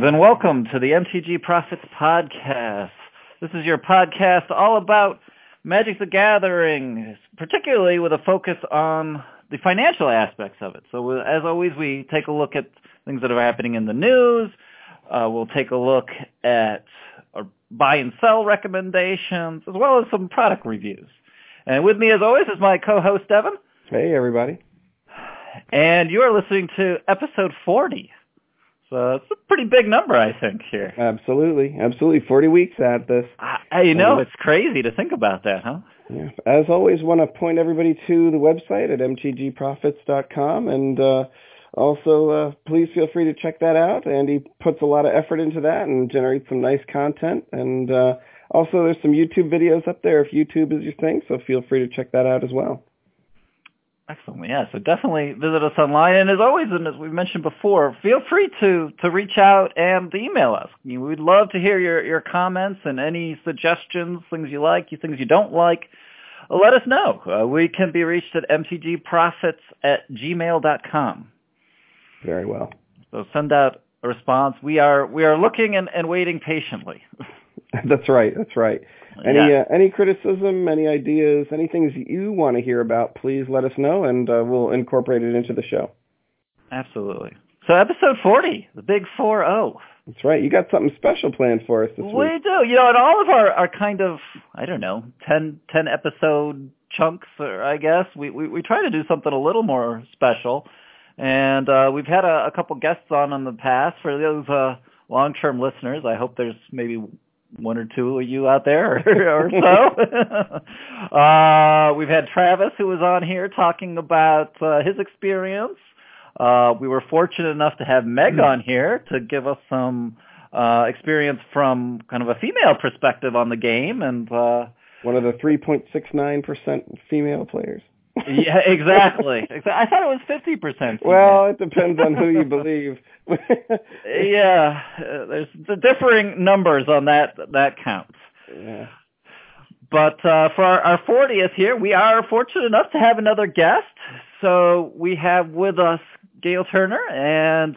Greetings and welcome to the MTG Profits Podcast. This is your podcast all about Magic the Gathering, particularly with a focus on the financial aspects of it. So as always, we take a look at things that are happening in the news. Uh, we'll take a look at our buy and sell recommendations, as well as some product reviews. And with me, as always, is my co-host, Evan. Hey, everybody. And you are listening to episode 40 so it's a pretty big number, I think, here. Absolutely, absolutely. Forty weeks at this. I, you know, um, it's crazy to think about that, huh? Yeah. As always, want to point everybody to the website at mtgprofits.com, and uh, also uh, please feel free to check that out. Andy puts a lot of effort into that and generates some nice content. And uh, also, there's some YouTube videos up there if YouTube is your thing, so feel free to check that out as well. Excellent. Yeah, so definitely visit us online. And as always, and as we mentioned before, feel free to, to reach out and email us. I mean, we'd love to hear your, your comments and any suggestions, things you like, things you don't like. Let us know. Uh, we can be reached at mtgprofits at gmail.com. Very well. So send out a response. We are we are looking and, and waiting patiently. that's right. That's right. Any yeah. uh, any criticism, any ideas, any things you want to hear about, please let us know, and uh, we'll incorporate it into the show. Absolutely. So episode 40, the big 4-0. That's right. You got something special planned for us this we week. We do. You know, and all of our, our kind of, I don't know, 10, 10 episode chunks, or I guess, we, we, we try to do something a little more special. And uh, we've had a, a couple guests on in the past. For those uh, long-term listeners, I hope there's maybe one or two of you out there or, or so. uh, we've had Travis who was on here talking about uh, his experience. Uh, we were fortunate enough to have Meg mm-hmm. on here to give us some uh, experience from kind of a female perspective on the game and uh, one of the 3.69% female players yeah, exactly. I thought it was fifty percent. Well, it depends on who you believe. yeah, uh, there's the differing numbers on that that counts. Yeah. But uh, for our, 40th here, we are fortunate enough to have another guest. So we have with us Gail Turner, and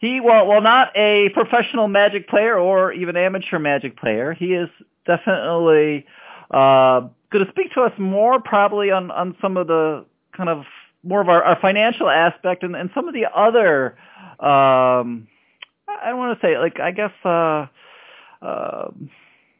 he, well, well, not a professional Magic player or even amateur Magic player. He is definitely uh, going to speak to us more probably on, on some of the kind of more of our, our financial aspect and, and some of the other, um, I don't want to say like, I guess, uh, uh,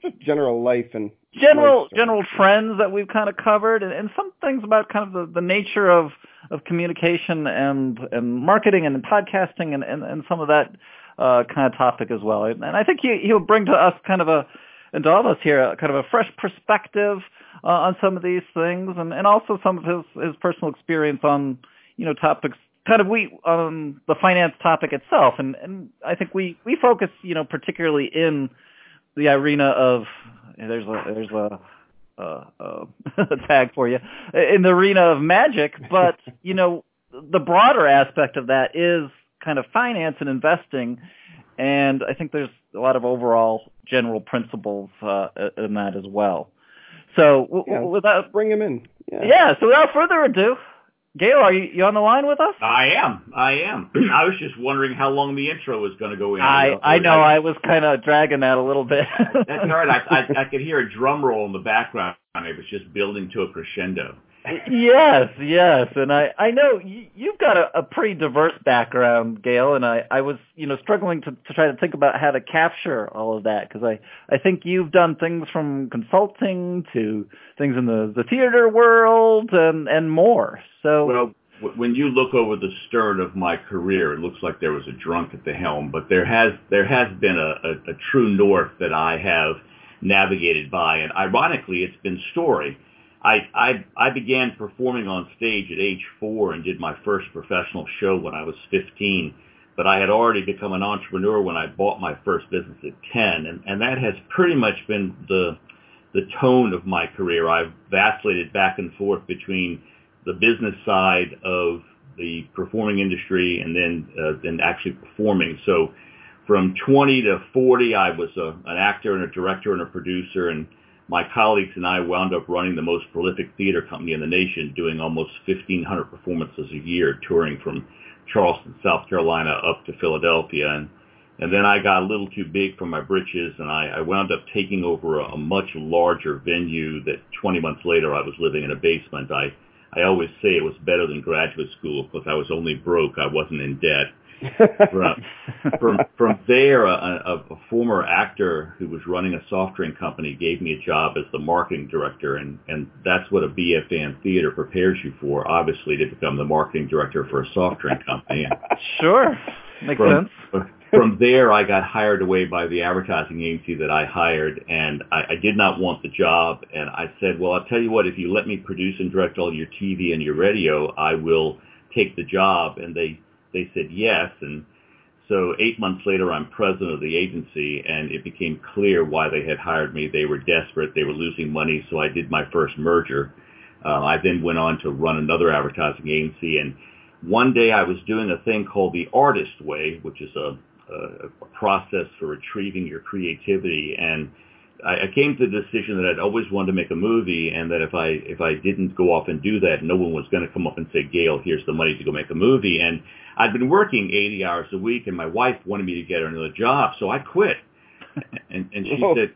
just general life and general general trends that we've kind of covered and, and some things about kind of the, the nature of of communication and and marketing and podcasting and, and, and some of that uh, kind of topic as well. And, and I think he he'll bring to us kind of a and to all of us here a, kind of a fresh perspective uh, on some of these things, and, and also some of his his personal experience on you know topics kind of we on the finance topic itself, and and I think we we focus you know particularly in the arena of there's a there's a uh, uh, a tag for you in the arena of magic, but you know the broader aspect of that is kind of finance and investing, and I think there's a lot of overall general principles uh, in that as well. So w- yeah, without bring him in. Yeah. yeah. So without further ado, Gail, are you, you on the line with us? I am. I am. I was just wondering how long the intro was going to go in. I I know. I, I was kind of dragging that a little bit. that's all right. I, I I could hear a drum roll in the background. It was just building to a crescendo yes, yes, and I I know you've got a, a pretty diverse background, Gail, and I I was you know struggling to to try to think about how to capture all of that because I I think you've done things from consulting to things in the the theater world and and more. So well. When you look over the stern of my career, it looks like there was a drunk at the helm, but there has there has been a, a, a true north that I have navigated by, and ironically, it's been story I, I I began performing on stage at age four and did my first professional show when I was 15. But I had already become an entrepreneur when I bought my first business at 10, and, and that has pretty much been the the tone of my career. I've vacillated back and forth between the business side of the performing industry and then uh, then actually performing. So from 20 to 40, I was a, an actor and a director and a producer and my colleagues and I wound up running the most prolific theater company in the nation, doing almost 1,500 performances a year, touring from Charleston, South Carolina, up to Philadelphia. And And then I got a little too big for my britches, and I, I wound up taking over a, a much larger venue. That 20 months later, I was living in a basement. I I always say it was better than graduate school because I was only broke. I wasn't in debt from, from from there, a, a, a former actor who was running a soft drink company gave me a job as the marketing director, and and that's what a BFAM theater prepares you for, obviously, to become the marketing director for a soft drink company. sure, makes from, sense. From there, I got hired away by the advertising agency that I hired, and I, I did not want the job. And I said, "Well, I'll tell you what. If you let me produce and direct all your TV and your radio, I will take the job." And they they said yes. And so eight months later, I'm president of the agency, and it became clear why they had hired me. They were desperate. They were losing money, so I did my first merger. Uh, I then went on to run another advertising agency, and one day I was doing a thing called the artist way, which is a, a, a process for retrieving your creativity. And I, I came to the decision that I'd always wanted to make a movie, and that if I if I didn't go off and do that, no one was going to come up and say, "Gail, here's the money to go make a movie." And I'd been working 80 hours a week, and my wife wanted me to get another job, so I quit. And and she Whoa. said,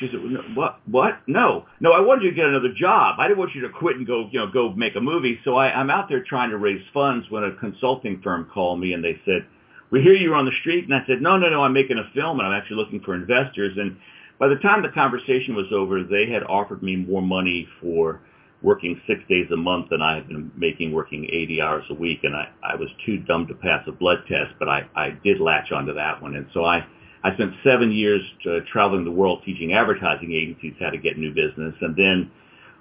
she said, "What? What? No, no. I wanted you to get another job. I didn't want you to quit and go, you know, go make a movie." So I, I'm out there trying to raise funds when a consulting firm called me, and they said, "We hear you're on the street." And I said, "No, no, no. I'm making a film, and I'm actually looking for investors." And by the time the conversation was over, they had offered me more money for working six days a month than I had been making working 80 hours a week. And I, I was too dumb to pass a blood test, but I, I did latch onto that one. And so I, I spent seven years uh, traveling the world teaching advertising agencies how to get new business. And then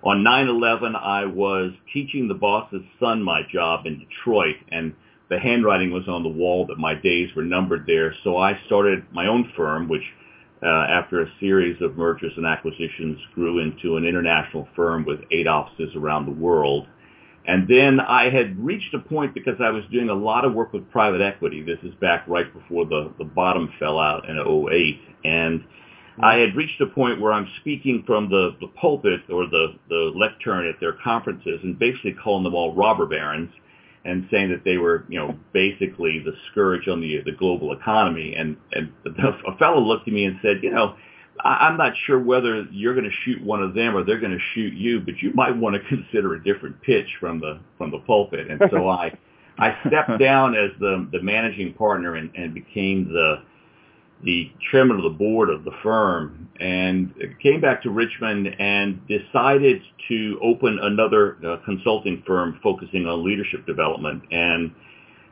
on 9-11, I was teaching the boss's son my job in Detroit. And the handwriting was on the wall that my days were numbered there. So I started my own firm, which Uh, after a series of mergers and acquisitions, grew into an international firm with eight offices around the world. And then I had reached a point because I was doing a lot of work with private equity. This is back right before the, the bottom fell out in 08. And I had reached a point where I'm speaking from the, the pulpit or the, the lectern at their conferences and basically calling them all robber barons and saying that they were, you know, basically the scourge on the the global economy. And and a fellow looked at me and said, you know, I, I'm not sure whether you're going to shoot one of them or they're going to shoot you, but you might want to consider a different pitch from the from the pulpit. And so I I stepped down as the the managing partner and, and became the the chairman of the board of the firm and came back to Richmond and decided to open another uh, consulting firm focusing on leadership development. And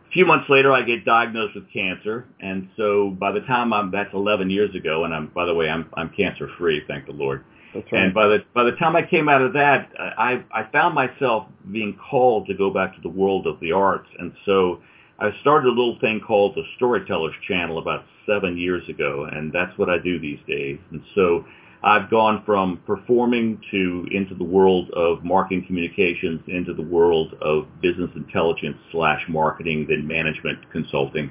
a few months later, I get diagnosed with cancer. And so by the time I'm, that's 11 years ago, and I'm, by the way, I'm, I'm cancer free, thank the Lord. Right. And by the by the time I came out of that, I I found myself being called to go back to the world of the arts, and so I started a little thing called the Storytellers Channel about seven years ago, and that's what I do these days. And so I've gone from performing to into the world of marketing communications, into the world of business intelligence slash marketing, then management consulting,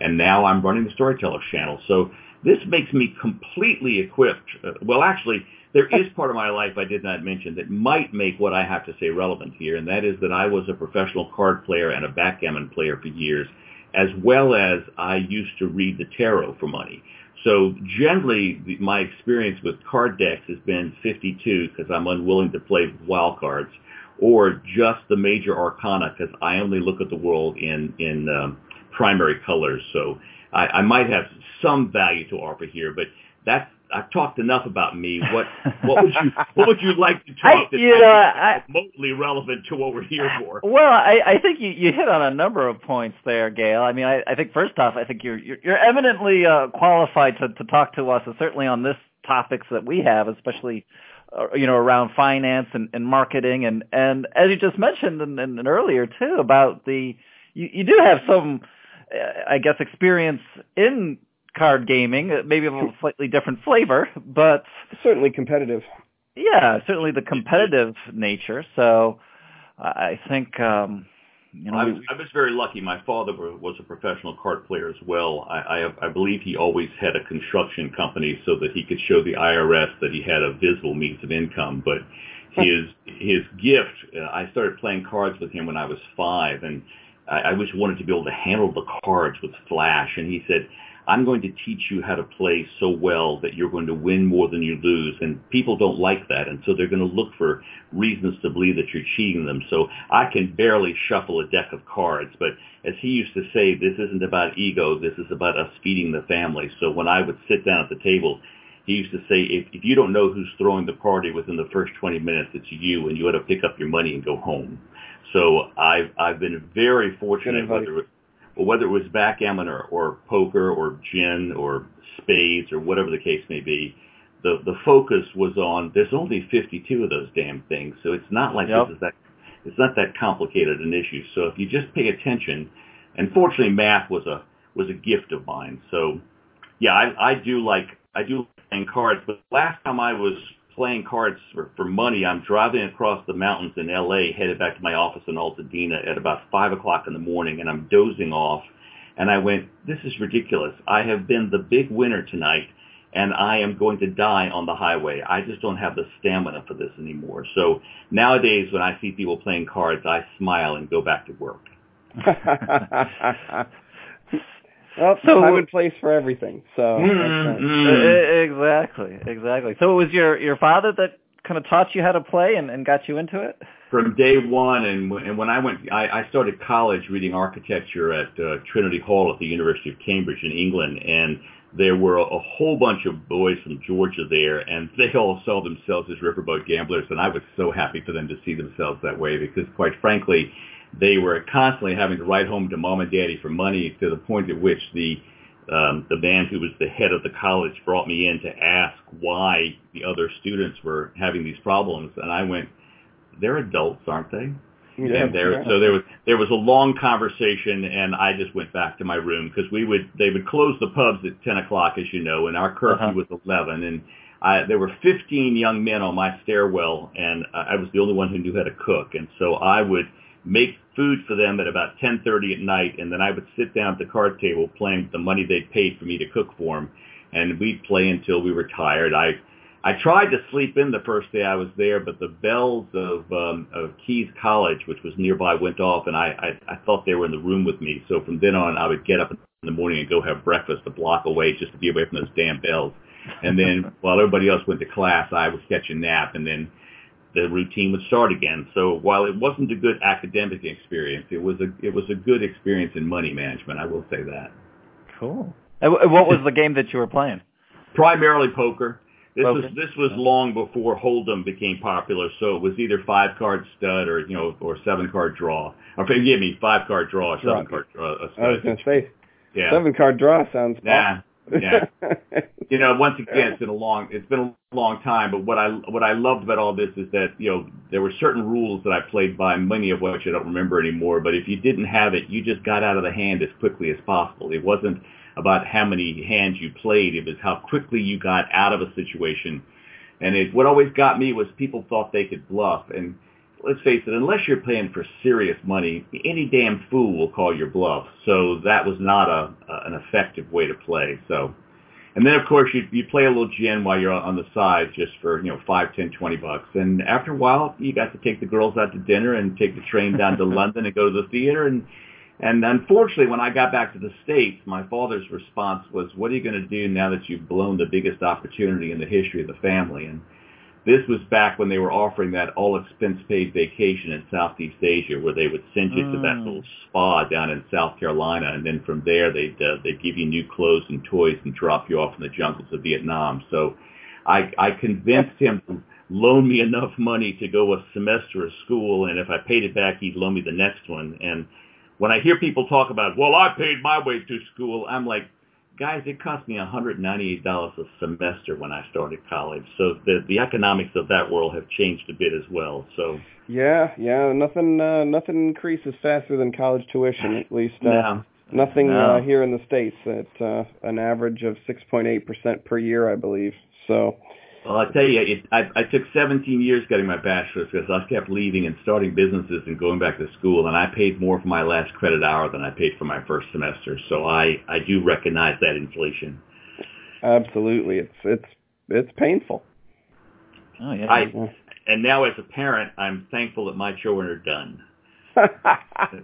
and now I'm running the Storytellers Channel. So this makes me completely equipped. Uh, well, actually, there is part of my life I did not mention that might make what I have to say relevant here, and that is that I was a professional card player and a backgammon player for years, as well as I used to read the tarot for money. So generally, my experience with card decks has been 52 because I'm unwilling to play wild cards, or just the major arcana because I only look at the world in in um, primary colors. So I, I might have some value to offer here, but that's I've talked enough about me. What what would you what would you like to talk I- that you know, be remotely relevant to what we're here for? Well, I, I think you, you hit on a number of points there, Gail. I mean, I, I think first off, I think you're you're, you're eminently uh, qualified to, to talk to us, and certainly on this topics that we have, especially uh, you know around finance and, and marketing, and and as you just mentioned and, and, and earlier too about the you, you do have some, uh, I guess, experience in card gaming, uh, maybe of a slightly different flavor, but Certainly competitive. yeah, certainly the competitive nature. So I I think um, you know I was, I was very lucky. My father were- was a professional card player as well. I, I, I believe he always had a construction company so that he could show the IRS that he had a visible means of income. But his his gift, uh, I started playing cards with him when I was five, and I, I just wanted to be able to handle the cards with flash. And he said, I'm going to teach you how to play so well that you're going to win more than you lose. And people don't like that. And so they're going to look for reasons to believe that you're cheating them. So I can barely shuffle a deck of cards. But as he used to say, this isn't about ego. This is about us feeding the family. So when I would sit down at the table, he used to say, if, if you don't know who's throwing the party within the first 20 minutes, it's you, and you ought to pick up your money and go home. So I've I've been very fortunate, whether whether it was backgammon or, or poker or gin or spades or whatever the case may be, the the focus was on there's only 52 of those damn things, so it's not like Yep. this is that it's not that complicated an issue. So if you just pay attention, and fortunately math was a was a gift of mine. So yeah, I I do like I do like playing cards, but last time I was playing cards for, for money, I'm driving across the mountains in LA, headed back to my office in Altadena at about five o'clock in the morning, and I'm dozing off. And I went, this is ridiculous. I have been the big winner tonight, and I am going to die on the highway. I just don't have the stamina for this anymore. So nowadays, when I see people playing cards, I smile and go back to work. well, So- time and place for everything. So Mm, makes mm. Exactly, exactly. So it was your your father that kind of taught you how to play and, and got you into it. from day one and when, and when I went I, I started college reading architecture at uh, Trinity Hall at the University of Cambridge in England and there were a, a whole bunch of boys from Georgia there and they all saw themselves as riverboat gamblers and I was so happy for them to see themselves that way because quite frankly they were constantly having to write home to mom and daddy for money to the point at which the um, the man who was the head of the college brought me in to ask why the other students were having these problems and I went they're adults, aren't they? Yeah, and there, yeah. so there was there was a long conversation, and I just went back to my room because we would they would close the pubs at ten o'clock, as you know, and our curfew Uh-huh. was eleven, and I, there were fifteen young men on my stairwell, and I I was the only one who knew how to cook, and so I would make food for them at about ten thirty at night, and then I would sit down at the card table playing with the money they'd paid for me to cook for them, and we'd play until we were tired. I I tried to sleep in the first day I was there, but the bells of, um, of Caius College, which was nearby, went off, and I, I, I thought they were in the room with me. So from then on, I would get up in the morning and go have breakfast a block away just to be away from those damn bells. And then while everybody else went to class, I would catch a nap, and then the routine would start again. So while it wasn't a good academic experience, it was a it was a good experience in money management. I will say that. Cool. What was the game that you were playing? primarily poker. This Poker. was this was long before Hold'em became popular, so it was either five card stud or you know or seven card draw. Or forgive me, five card draw or seven Right. card draw. A I was to say Yeah, seven card draw sounds yeah, yeah. You know, once again, it's been a long it's been a long time. But what I what I loved about all this is that you know there were certain rules that I played by, many of which I don't remember anymore. But if you didn't have it, you just got out of the hand as quickly as possible. It wasn't about how many hands you played; it was how quickly you got out of a situation. And it what always got me was people thought they could bluff. And let's face it, unless you're playing for serious money, any damn fool will call your bluff. So that was not a, a an effective way to play. So. And then, of course, you you play a little gin while you're on the side, just for you know five, ten, twenty bucks. And after a while, you got to take the girls out to dinner and take the train down to London and go to the theater. And and unfortunately, when I got back to the states, my father's response was, "What are you going to do now that you've blown the biggest opportunity in the history of the family?" And this was back when they were offering that all expense paid vacation in Southeast Asia, where they would send you to that Mm. little spa down in South Carolina, and then from there they'd uh, they'd give you new clothes and toys and drop you off in the jungles of Vietnam. So I I convinced him to loan me enough money to go a semester of school, and if I paid it back, he'd loan me the next one. And when I hear people talk about, well, I paid my way through school, I'm like, guys, it cost me $198 a semester when I started college. So the the economics of that world have changed a bit as well. So yeah, yeah. Nothing, uh, nothing increases faster than college tuition. At least, uh, now, nothing No. uh, here in the states at uh, an average of 6.8 percent per year, I believe. So, well, I tell you, it, I, I took 17 years getting my bachelor's because I kept leaving and starting businesses and going back to school, and I paid more for my last credit hour than I paid for my first semester. So I I do recognize that inflation. absolutely, it's it's it's painful. Oh yeah. I and now as a parent, I'm thankful that my children are done. That's,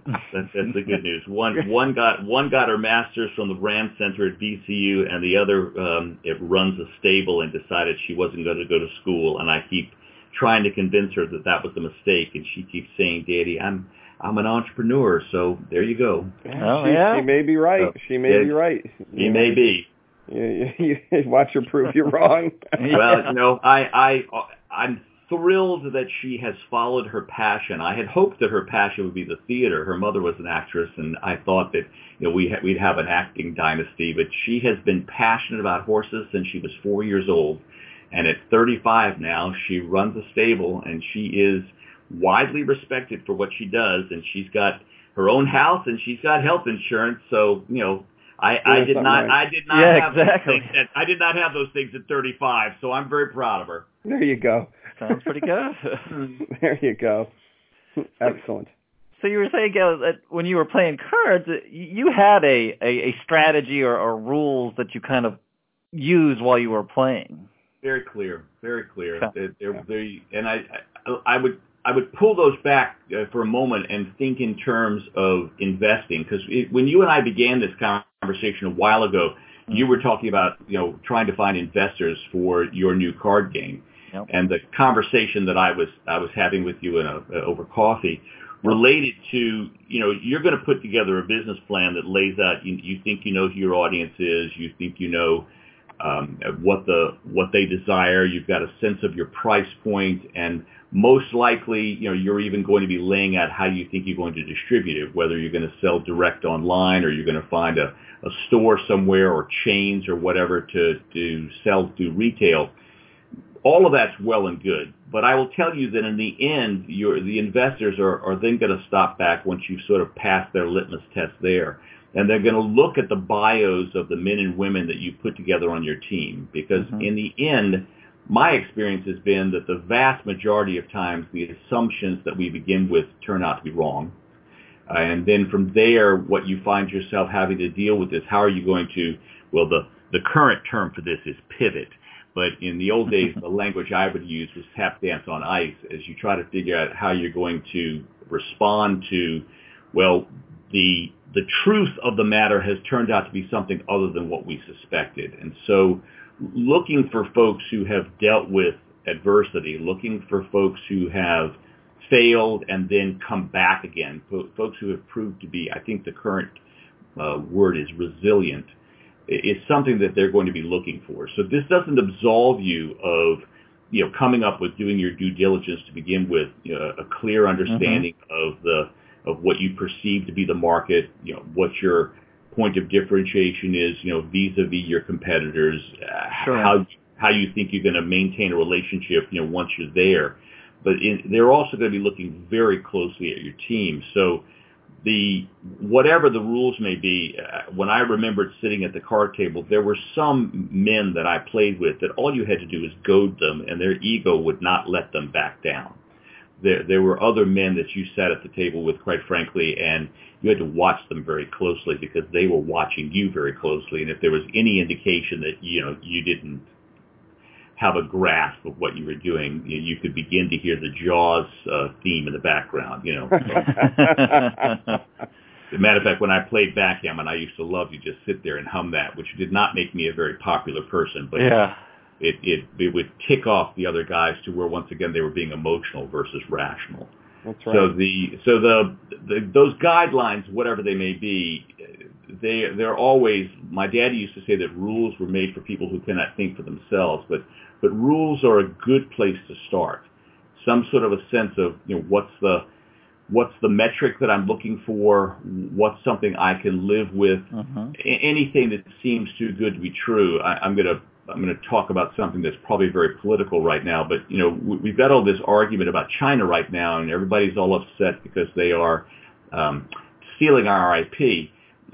that's, that's the good news. One one got one got her master's from the Brand Center at VCU, and the other um, it runs a stable and decided she wasn't going to go to school. And I keep trying to convince her that that was a mistake, and she keeps saying, "Daddy, I'm I'm an entrepreneur." So there you go. Oh she, yeah, she may be right. Oh, she may be right. She you may know, be. You, you, you watch her prove you wrong. well, you know, I I I'm thrilled that she has followed her passion. I had hoped that her passion would be the theater. Her mother was an actress, and I thought that you know we ha- we'd have an acting dynasty. But she has been passionate about horses since she was four years old, and at 35 now, she runs a stable, and she is widely respected for what she does. And she's got her own house, and she's got health insurance. So you know. I, I did not. Right. I did not yeah, have exactly. those things. At, I did not have those things at 35, so I'm very proud of her. There you go. Sounds pretty good. there you go. Excellent. So you were saying Gail, that when you were playing cards, you had a, a, a strategy or, or rules that you kind of used while you were playing. Very clear, very clear. They're, they're, they and I, I, I would I would pull those back uh, for a moment and think in terms of investing because when you and I began this conversation a while ago, you were talking about you know trying to find investors for your new card game. Yep. And the conversation that I was I was having with you in a, uh, over coffee related to you know you're going to put together a business plan that lays out you, you think you know who your audience is you think you know um, what the what they desire you've got a sense of your price point and most likely you know you're even going to be laying out how you think you're going to distribute it whether you're going to sell direct online or you're going to find a, a store somewhere or chains or whatever to to sell through retail all of that's well and good, but I will tell you that in the end, your, the investors are, are then going to stop back once you've sort of passed their litmus test there. And they're going to look at the bios of the men and women that you put together on your team. Because mm-hmm. in the end, my experience has been that the vast majority of times the assumptions that we begin with turn out to be wrong. Uh, and then from there, what you find yourself having to deal with is how are you going to, well, the, the current term for this is pivot. But in the old days, the language I would use was tap dance on ice as you try to figure out how you're going to respond to, well, the the truth of the matter has turned out to be something other than what we suspected. And so looking for folks who have dealt with adversity, looking for folks who have failed and then come back again, folks who have proved to be, I think the current uh, word is resilient, is something that they're going to be looking for. So this doesn't absolve you of, you know, coming up with doing your due diligence to begin with, you know, a clear understanding mm-hmm. of the of what you perceive to be the market, you know, what your point of differentiation is, you know, vis-a-vis your competitors, uh, sure. how how you think you're going to maintain a relationship, you know, once you're there. But in, they're also going to be looking very closely at your team. So the whatever the rules may be, uh, when I remembered sitting at the card table, there were some men that I played with that all you had to do was goad them, and their ego would not let them back down. There, there were other men that you sat at the table with, quite frankly, and you had to watch them very closely because they were watching you very closely. And if there was any indication that you know you didn't have a grasp of what you were doing, you, you could begin to hear the Jaws uh, theme in the background. You know. As a matter of fact, when I played backgammon, I used to love to just sit there and hum that, which did not make me a very popular person, but yeah. it, it it would tick off the other guys to where once again they were being emotional versus rational. That's right. So the so the, the those guidelines, whatever they may be, they they're always. My daddy used to say that rules were made for people who cannot think for themselves, but but rules are a good place to start. Some sort of a sense of, you know, what's the what's the metric that I'm looking for? What's something I can live with? Uh-huh. A- anything that seems too good to be true. I, I'm gonna I'm going to talk about something that's probably very political right now, but you know we've got all this argument about China right now, and everybody's all upset because they are um, stealing our IP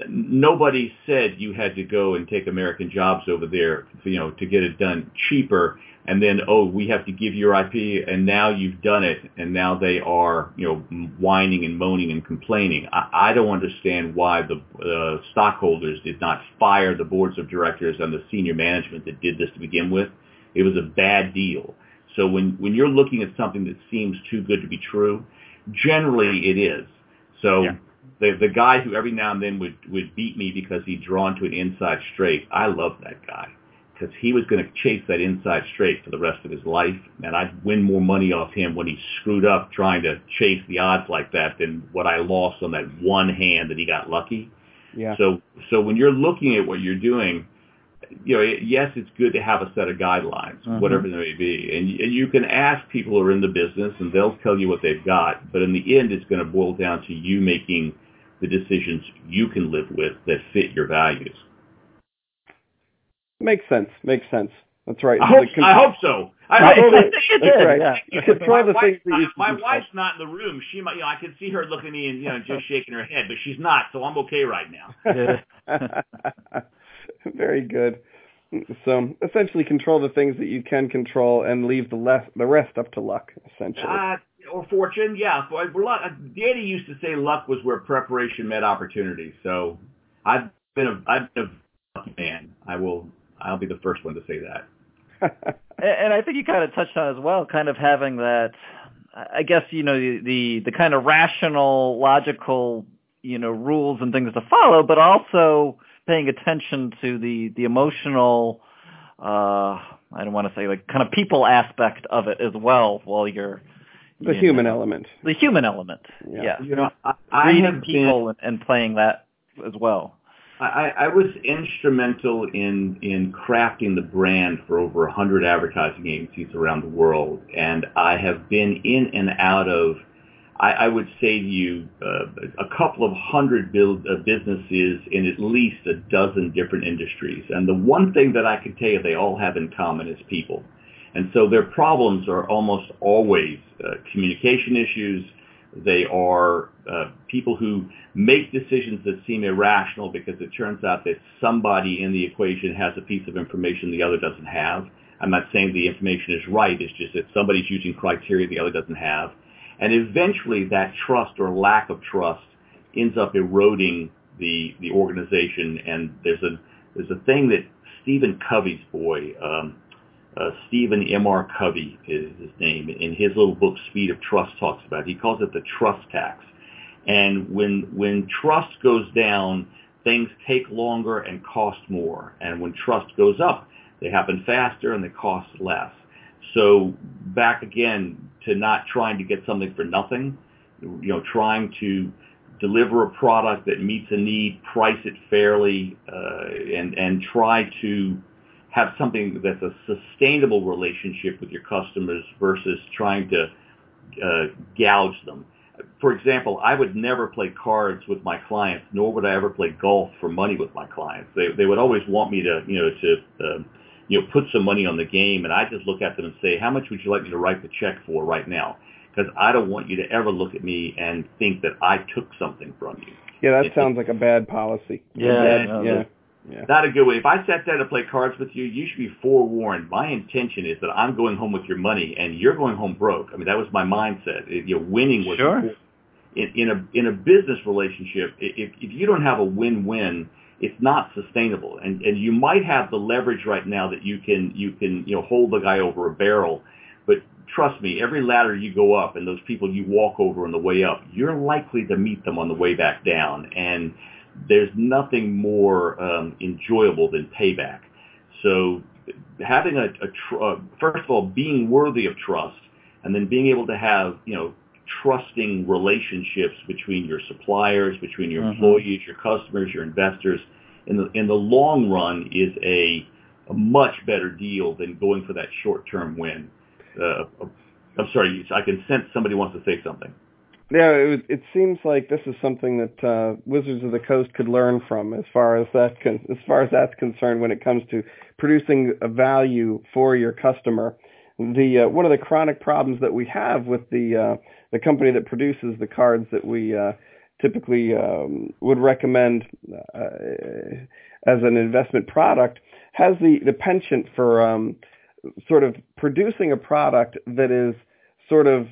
nobody said you had to go and take American jobs over there, you know, to get it done cheaper. And then, oh, we have to give your IP, and now you've done it, and now they are, you know, whining and moaning and complaining. I, I don't understand why the uh, stockholders did not fire the boards of directors and the senior management that did this to begin with. It was a bad deal. So when when you're looking at something that seems too good to be true, generally it is So Yeah. The the guy who every now and then would would beat me because he'd drawn to an inside straight, I love that guy because he was going to chase that inside straight for the rest of his life, and I'd win more money off him when he screwed up trying to chase the odds like that than what I lost on that one hand that he got lucky. Yeah. So so when you're looking at what you're doing, you know, yes, it's good to have a set of guidelines, Mhm. whatever they may be, and, and you can ask people who are in the business, and they'll tell you what they've got. But in the end, it's going to boil down to you making the decisions you can live with that fit your values. Makes sense. Makes sense. That's right. I hope, con- I hope so. I I, hope I so. think it That's right. Yeah. You control my the wife, things that you my wife's not in the room. She might, you know, I can see her looking at me and you know just shaking her head, but she's not, so I'm okay right now. Very good. So essentially, control the things that you can control and leave the less the rest up to luck. Essentially. Uh, or fortune, yeah. For- for luck- Daddy used to say luck was where preparation met opportunity. So I've been a I've been a lucky man. I will I'll be the first one to say that. And and I think you kind of touched on as well, kind of having that. I guess you know the the, the kind of rational, logical, you know, rules and things to follow, but also paying attention to the the emotional. uh I don't want to say like kind of people aspect of it as well, while you're the you human know, element. the human element. Yeah. Yeah, You know, I, I reading have been people and, and playing that as well. I, I was instrumental in in crafting the brand for over a hundred advertising agencies around the world, and I have been in and out of. I, would say to you, uh, a couple of hundred uh, businesses in at least a dozen different industries, and the one thing that I can tell you they all have in common is people, and so their problems are almost always uh, communication issues. They are uh, people who make decisions that seem irrational because it turns out that somebody in the equation has a piece of information the other doesn't have. I'm not saying the information is right. It's just that somebody's using criteria the other doesn't have. And eventually that trust or lack of trust ends up eroding the, the organization. And there's a, there's a thing that Stephen Covey's boy, um, uh, Stephen M.R. Covey is his name, in his little book Speed of Trust talks about. He calls it the trust tax. And when when trust goes down, things take longer and cost more. And when trust goes up, they happen faster and they cost less. So back again to not trying to get something for nothing, you know, trying to deliver a product that meets a need, price it fairly, uh, and and try to have something that's a sustainable relationship with your customers versus trying to uh, gouge them. For example, I would never play cards with my clients, nor would I ever play golf for money with my clients. They they would always want me to, you know, to uh, you know put some money on the game, and I just look at them and say, how much would you like me to write the check for right now? Because I don't want you to ever look at me and think that I took something from you. Yeah, that It- sounds like a bad policy. Yeah, Bad- no, yeah, yeah. Not a good way. If I sat down to play cards with you, you should be forewarned. My intention is that I'm going home with your money, and you're going home broke. I mean, that was my mindset. It- You know, winning was Sure. important. In, in a in a business relationship. If if you don't have a win-win, it's not sustainable. And and you might have the leverage right now that you can you can you know hold the guy over a barrel, but trust me, every ladder you go up and those people you walk over on the way up, you're likely to meet them on the way back down. And there's nothing more um, enjoyable than payback. So having a, a tr- uh, first of all being worthy of trust, and then being able to have you know trusting relationships between your suppliers, between your Mhm. employees, your customers, your investors, in the in the long run is a a much better deal than going for that short term win. Uh, I'm sorry, I can sense somebody wants to say something. Yeah, it, it seems like this is something that uh, Wizards of the Coast could learn from, as far as that con- as far as that's concerned, when it comes to producing a value for your customer. The uh, one of the chronic problems that we have with the uh, the company that produces the cards that we uh, typically um, would recommend uh, as an investment product has the the penchant for um, sort of producing a product that is sort of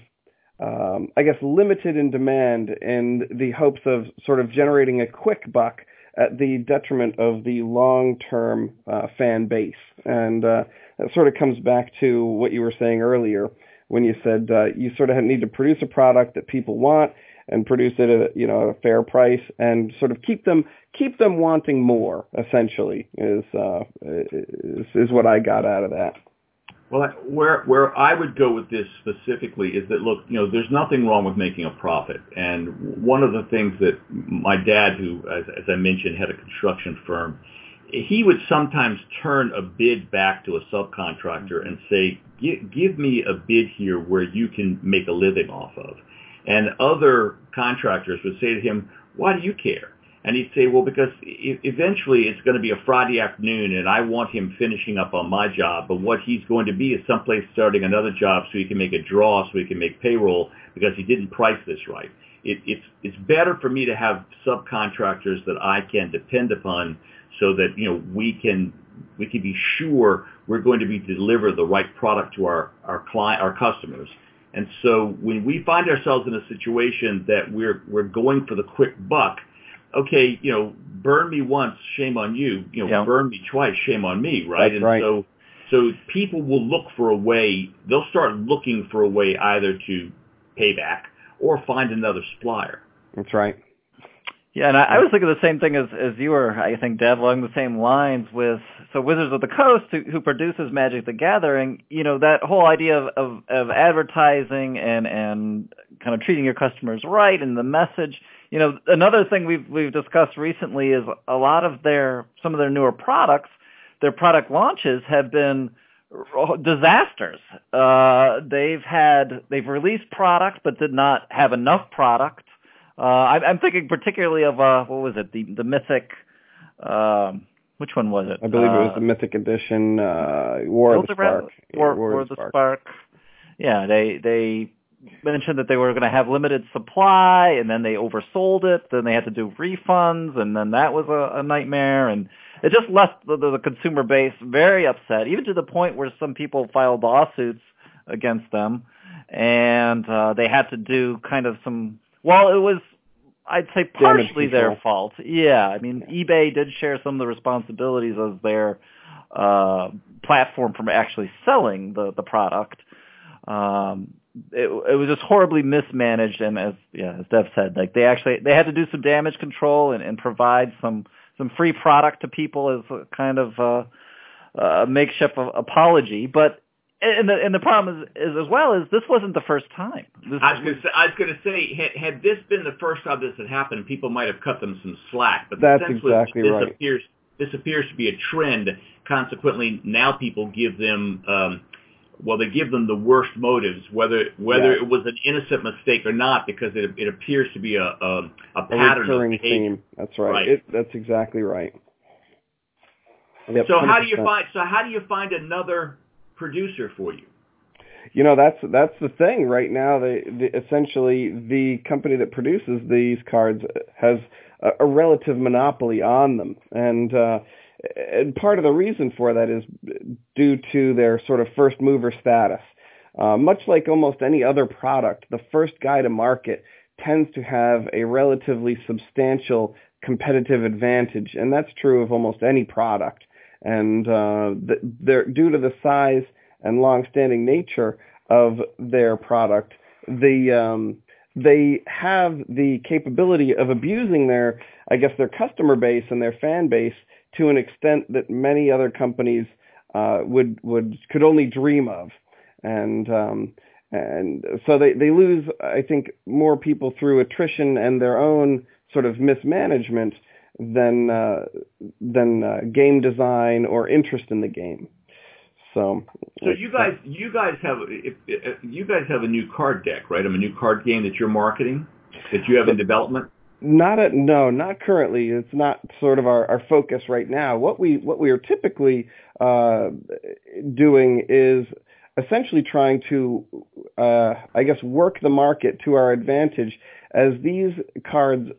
um, I guess limited in demand in the hopes of sort of generating a quick buck at the detriment of the long-term uh, fan base. And uh, that sort of comes back to what you were saying earlier when you said uh, you sort of need to produce a product that people want and produce it at you know at a fair price and sort of keep them keep them wanting more. Essentially, is uh, is, is what I got out of that. Well, where where I would go with this specifically is that look, you know, there's nothing wrong with making a profit, and one of the things that my dad, who as, as I mentioned had a construction firm, he would sometimes turn a bid back to a subcontractor and say, give me a bid here where you can make a living off of. And other contractors would say to him, why do you care? And he'd say, well, because eventually it's going to be a Friday afternoon and I want him finishing up on my job. But what he's going to be is someplace starting another job so he can make a draw, so he can make payroll because he didn't price this right. It, it's, it's better for me to have subcontractors that I can depend upon so that, you know, we can, we can be sure we're going to be deliver the right product to our, our client, our customers. And so when we find ourselves in a situation that we're, we're going for the quick buck, okay, you know, burn me once, shame on you. You know, yeah. burn me twice, shame on me, right? That's and right. so so people will look for a way. They'll start looking for a way either to pay back or find another supplier. That's right. Yeah, and I, I was thinking the same thing as as you were. I think, Dev, along the same lines with so Wizards of the Coast, who, who produces Magic the Gathering. You know, that whole idea of, of of advertising and and kind of treating your customers right and the message you know, another thing we've we've discussed recently is a lot of their some of their newer products, their product launches have been disasters. Uh, they've had they've released product but did not have enough product. Uh, I, I'm thinking particularly of uh, what was it the the Mythic. Um, which one was it? I believe uh, it was the Mythic Edition, uh, War of the Spark. War, War, War of the Spark. Spark. Yeah, they they mentioned that they were going to have limited supply, and then they oversold it. Then they had to do refunds, and then that was a, a nightmare. And it just left the, the consumer base very upset, even to the point where some people filed lawsuits against them, and uh, they had to do kind of some. Well, it was I'd say partially their fault. Yeah, I mean, yeah. eBay did share some of the responsibilities as their uh, platform from actually selling the the product. Um, it, it was just horribly mismanaged and as yeah as Dev said like they actually they had to do some damage control and, and provide some some free product to people as a kind of uh, a makeshift apology but and the and the problem is, is as well is this wasn't the first time. This I was going to say, I was going to say had, had this been the first time this had happened, people might have cut them some slack. But that's exactly this right. Appears, this appears to be a trend. Consequently, now people give them um, well, they give them the worst motives, whether whether yeah. it was an innocent mistake or not, because it it appears to be a a, a pattern a recurring theme. That's right. right. It, that's exactly right. Yep, so 100%. how do you find so how do you find another producer for you? You know that's that's the thing right now. They, the, essentially the company that produces these cards has a, a relative monopoly on them, and uh, and part of the reason for that is due to their sort of first mover status. Uh, much like almost any other product, the first guy to market tends to have a relatively substantial competitive advantage, and that's true of almost any product. And uh, they're, due to the size and long-standing nature of their product, the um, they have the capability of abusing their, I guess, their customer base and their fan base to an extent that many other companies uh, would would could only dream of, and um, and so they they lose I think more people through attrition and their own sort of mismanagement than uh, than uh, game design or interest in the game. So, so you guys, you guys have if, if, you guys have a new card deck, right? I mean, a new card game that you're marketing, that you have in development. Not at no, not currently. It's not sort of our, our focus right now. What we what we are typically uh, doing is essentially trying to, uh, I guess, work the market to our advantage as these cards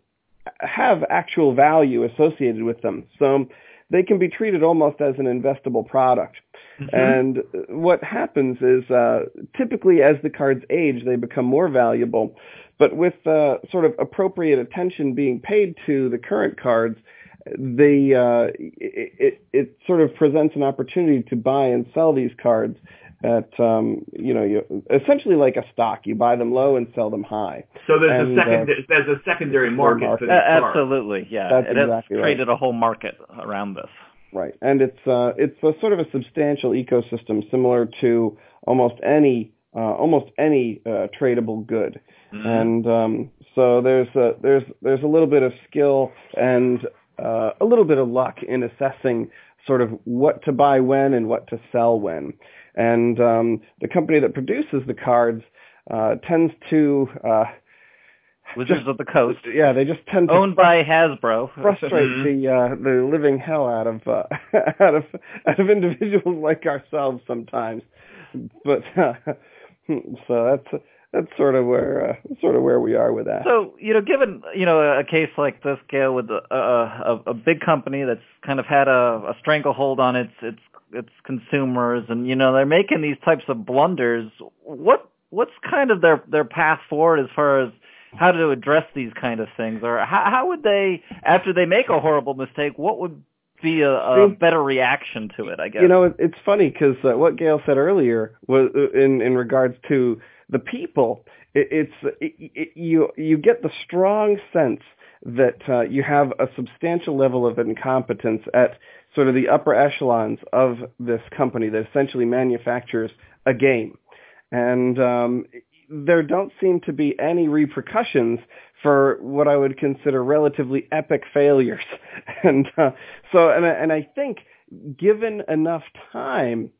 have actual value associated with them. So they can be treated almost as an investable product. Mm-hmm. And what happens is uh, typically as the cards age, they become more valuable. But with uh, sort of appropriate attention being paid to the current cards, the uh, it, it, it sort of presents an opportunity to buy and sell these cards at um, you know you, essentially like a stock. You buy them low and sell them high. So there's and, a second uh, there's a secondary market. market. Uh, absolutely, yeah. That's it exactly has created right. a whole market around this. Right, and it's uh, it's a sort of a substantial ecosystem similar to almost any uh, almost any uh, tradable good, mm-hmm. and um, so there's a, there's there's a little bit of skill and uh, a little bit of luck in assessing sort of what to buy when and what to sell when. And um, the company that produces the cards uh, tends to uh, Wizards just, of the Coast. Yeah, they just tend to owned by Hasbro. frustrate Mm-hmm. the uh, the living hell out of uh, out of out of individuals like ourselves sometimes. But uh, so that's that's sort of where uh, sort of where we are with that. So you know, given you know a case like this, Gail, with a, a, a big company that's kind of had a, a stranglehold on its its its consumers, and you know they're making these types of blunders. What what's kind of their their path forward as far as how to address these kind of things, or how how would they after they make a horrible mistake, what would be a, a better reaction to it? I guess you know it's funny because uh, what Gail said earlier was uh, in in regards to the people. It, it's it, it, you you get the strong sense that uh, you have a substantial level of incompetence at sort of the upper echelons of this company that essentially manufactures a game. And um, there don't seem to be any repercussions for what I would consider relatively epic failures. And uh, so, and, and I think given enough time,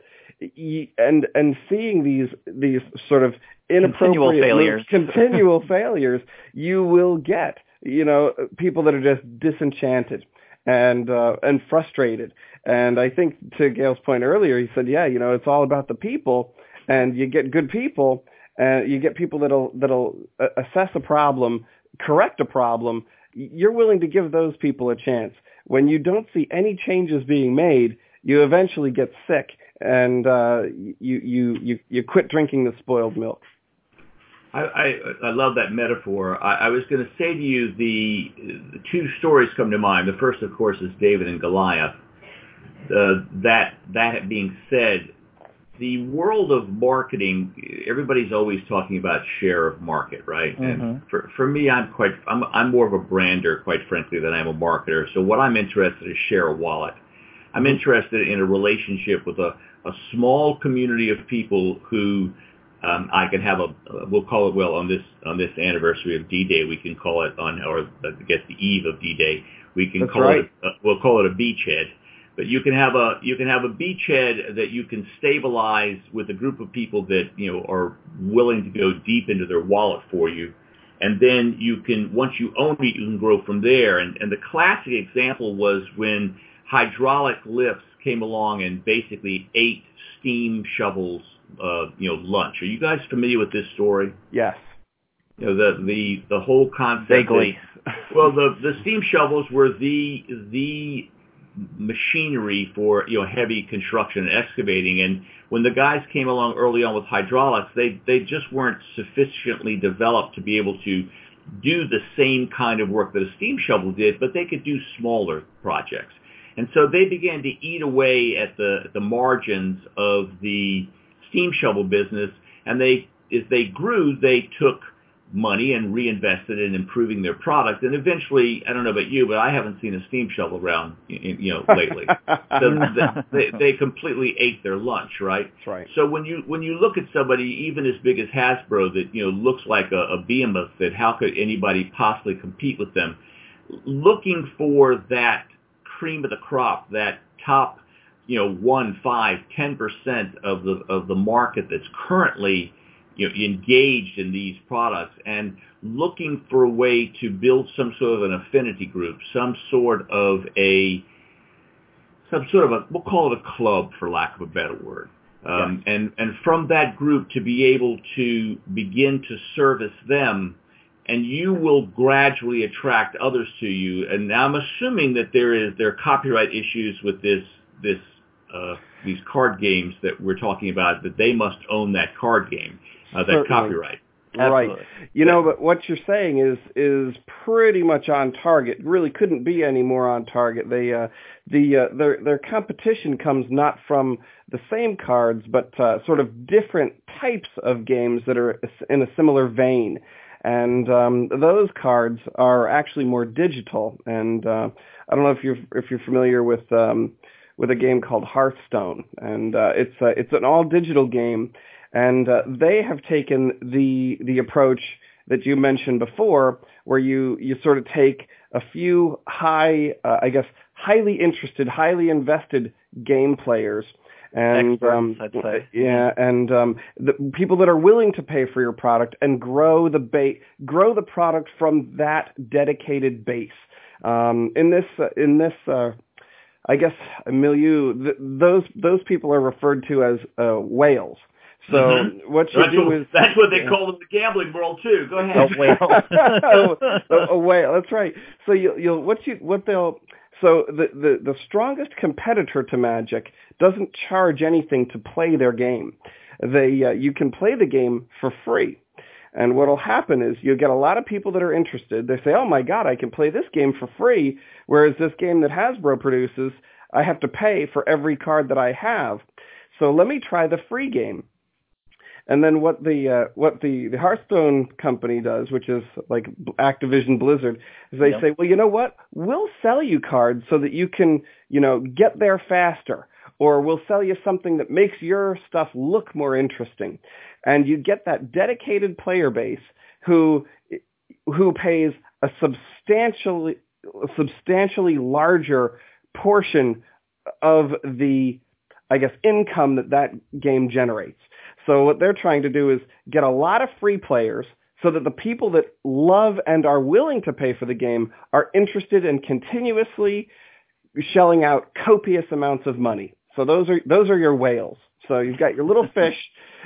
and and seeing these these sort of inappropriate continual failures, continual failures, you will get you know people that are just disenchanted and uh, and frustrated. And I think to Gail's point earlier, he said, yeah, you know, it's all about the people, and you get good people, and you get people that'll that'll assess a problem, correct a problem. You're willing to give those people a chance. When you don't see any changes being made, you eventually get sick and uh, you you you you quit drinking the spoiled milk. I, I, I love that metaphor. I, I was going to say to you the, the two stories come to mind. The first, of course, is David and Goliath. Uh, that that being said, the world of marketing, everybody's always talking about share of market, right? Mm-hmm. And for for me, I'm quite I'm I'm more of a brander, quite frankly, than I'm a marketer. So what I'm interested in is share of wallet. I'm interested in a relationship with a, a small community of people who um, I can have a we'll call it well on this on this anniversary of D-Day we can call it on or I guess the eve of D-Day we can That's call right. it uh, we'll call it a beachhead. But you can have a you can have a beachhead that you can stabilize with a group of people that you know are willing to go deep into their wallet for you. And then you can once you own it you can grow from there. And and the classic example was when hydraulic lifts came along and basically ate steam shovels uh, you know, lunch. Are you guys familiar with this story? Yes. You know, the the the whole concept. Vaguely. Well, the the steam shovels were the the machinery for you know heavy construction and excavating, and when the guys came along early on with hydraulics, they they just weren't sufficiently developed to be able to do the same kind of work that a steam shovel did, but they could do smaller projects. And so they began to eat away at the the margins of the steam shovel business, and they as they grew, they took money and reinvested in improving their product. And eventually, I don't know about you, but I haven't seen a steam shovel around, you know, lately. so they, they completely ate their lunch, right? That's right. So when you when you look at somebody even as big as Hasbro that you know looks like a, a behemoth, that how could anybody possibly compete with them? Looking for that cream of the crop, that top you know, one, five, ten percent of the of the market that's currently you know, engaged in these products and looking for a way to build some sort of an affinity group, some sort of a some sort of a we'll call it a club for lack of a better word. Um, yes. and and from that group to be able to begin to service them and you will gradually attract others to you. And now I'm assuming that there is there are copyright issues with this this uh, these card games that we're talking about that they must own that card game, uh, that Certainly. copyright. Right. You know, but what you're saying is is pretty much on target. Really couldn't be any more on target. They uh, the uh, their their competition comes not from the same cards, but uh, sort of different types of games that are in a similar vein. And um, those cards are actually more digital. And uh, I don't know if you're if you're familiar with um, with a game called Hearthstone, and uh, it's uh, it's an all digital game and uh, they have taken the the approach that you mentioned before, where you you sort of take a few high, uh, I guess, highly interested, highly invested game players. And Experts, um, I'd say. yeah, and um, the people that are willing to pay for your product and grow the ba- grow the product from that dedicated base. Um, in this uh, in this uh, I guess milieu, th- those those people are referred to as uh, whales. So Mhm. what you That's do what, is that's what they yeah. call them in the gambling world too. Go ahead. A whale. a, a whale. That's right. So you, you'll what you what they'll so the, the the strongest competitor to Magic doesn't charge anything to play their game. They uh, you can play the game for free. And what'll happen is you'll get a lot of people that are interested. They say, "Oh my God, I can play this game for free," whereas this game that Hasbro produces, I have to pay for every card that I have. So let me try the free game. And then what the uh, what the, the Hearthstone company does, which is like Activision Blizzard, is they Yep. say, well, you know what? We'll sell you cards so that you can, you know, get there faster, or we'll sell you something that makes your stuff look more interesting, and you get that dedicated player base who who pays a substantially substantially larger portion of the I guess income that that game generates. So what they're trying to do is get a lot of free players so that the people that love and are willing to pay for the game are interested in continuously shelling out copious amounts of money. So those are those are your whales. So you've got your little fish,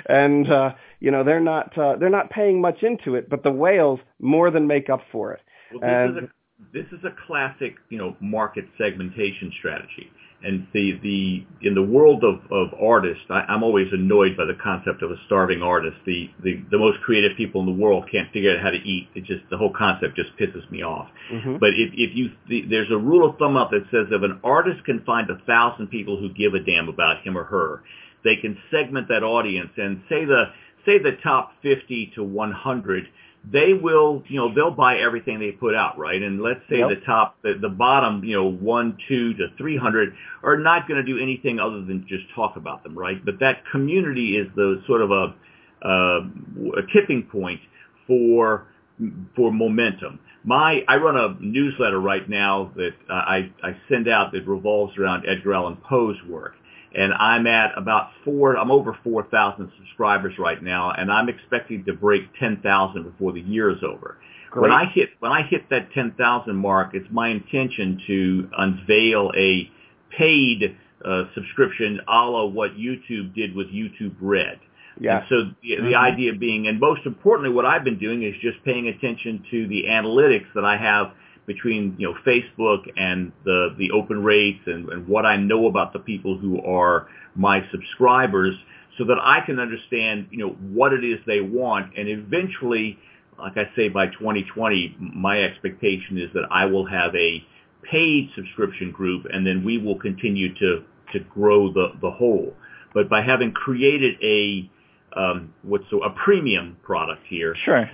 and uh, you know they're not uh, they're not paying much into it, but the whales more than make up for it. Well, this, And- is a, this is a classic, you know, market segmentation strategy. And the, the in the world of, of artists, I, I'm always annoyed by the concept of a starving artist. The, the the most creative people in the world can't figure out how to eat. It just the whole concept just pisses me off. Mhm. But if, if you the, there's a rule of thumb out that says if an artist can find a thousand people who give a damn about him or her, they can segment that audience and say the say the top 50 to 100 they will, you know, they'll buy everything they put out, right? And let's say Yep. the top, the, the bottom, you know, one, two to 300 are not going to do anything other than just talk about them, right? But that community is the sort of a, uh, a tipping point for, for momentum. My, I run a newsletter right now that uh, I, I send out that revolves around Edgar Allan Poe's work and I'm at about four. I'm over four thousand subscribers right now, and I'm expecting to break ten thousand before the year is over. When I hit when I hit that ten thousand mark, it's my intention to unveil a paid uh, subscription, a la what YouTube did with YouTube Red. Yeah. And so the, the Mhm. idea being, and most importantly, what I've been doing is just paying attention to the analytics that I have between you know Facebook and the the open rates and, and what I know about the people who are my subscribers, so that I can understand you know what it is they want, and eventually, like I say, by 2020, my expectation is that I will have a paid subscription group, and then we will continue to to grow the the whole. But by having created a um, what's so a premium product here, Sure.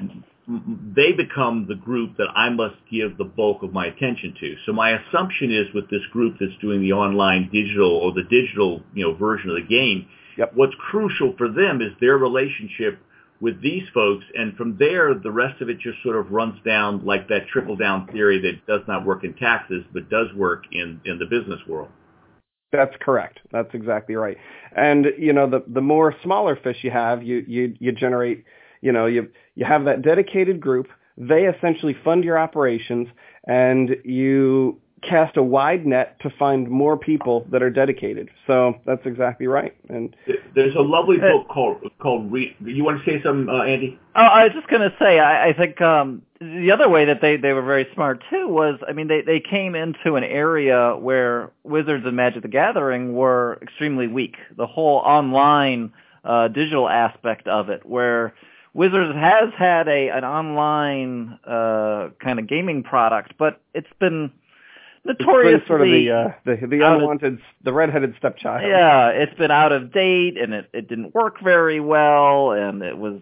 They become the group that I must give the bulk of my attention to. So my assumption is with this group that's doing the online digital or the digital, you know, version of the game, Yep. what's crucial for them is their relationship with these folks and from there the rest of it just sort of runs down like that trickle down theory that does not work in taxes but does work in in the business world. That's correct. That's exactly right. And you know, the the more smaller fish you have, you you you generate, you know, you you have that dedicated group. They essentially fund your operations, and you cast a wide net to find more people that are dedicated. So that's exactly right. And There's a lovely book called called Re- you want to say something uh, Andy? Oh, I was just going to say, I, I think um, the other way that they, they were very smart too was, I mean, they, they came into an area where Wizards and Magic the Gathering were extremely weak. The whole online uh, digital aspect of it, where Wizards has had a an online uh, kind of gaming product, but it's been notoriously it's been sort of the uh, the, the unwanted, of, the redheaded stepchild. Yeah, it's been out of date, and it it didn't work very well, and it was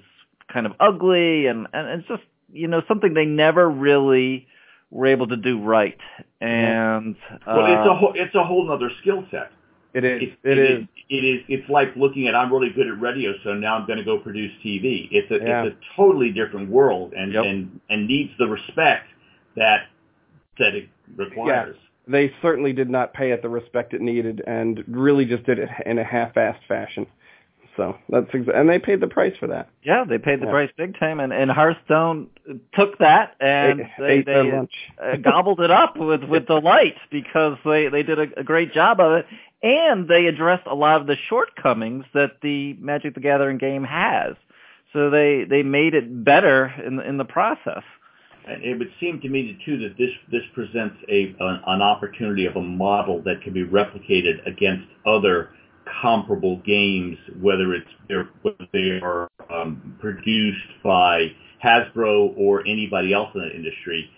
kind of ugly, and and it's just you know something they never really were able to do right. And well, uh, it's a whole, it's a whole other skill set. It is. It, it, it is. is. It is. It's like looking at I'm really good at radio, so now I'm going to go produce TV. It's a yeah. it's a totally different world, and yep. and and needs the respect that that it requires. Yes. They certainly did not pay it the respect it needed, and really just did it in a half-assed fashion. So that's exa- and they paid the price for that. Yeah, they paid the yeah. price big time, and, and Hearthstone took that and ate, they, ate they uh, gobbled it up with with delight because they they did a, a great job of it, and they addressed a lot of the shortcomings that the Magic the Gathering game has. So they they made it better in in the process. And it would seem to me too that this this presents a an, an opportunity of a model that can be replicated against other comparable games, whether it's they're, they are um, produced by Hasbro or anybody else in the industry.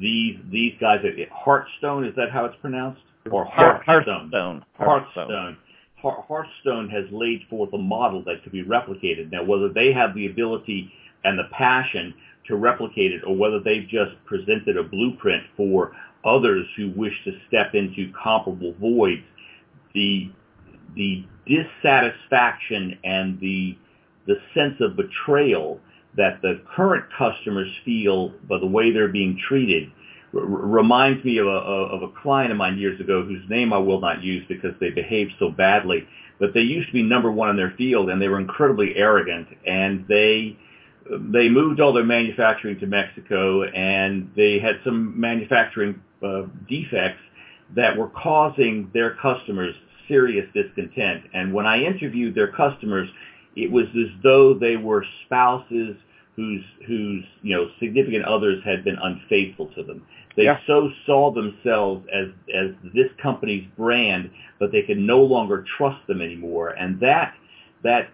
These these guys, Hearthstone, is that how it's pronounced? Or Hearthstone. Hearthstone. Hearthstone. Hearthstone has laid forth a model that could be replicated. Now, whether they have the ability and the passion to replicate it, or whether they've just presented a blueprint for others who wish to step into comparable voids, the the dissatisfaction and the the sense of betrayal that the current customers feel by the way they're being treated r- reminds me of a, of a client of mine years ago whose name I will not use because they behaved so badly. But they used to be number one in their field and they were incredibly arrogant and they they moved all their manufacturing to Mexico and they had some manufacturing uh, defects that were causing their customers serious discontent. And when I interviewed their customers, it was as though they were spouses whose whose you know significant others had been unfaithful to them. They yeah. so saw themselves as as this company's brand, but they could no longer trust them anymore. And that that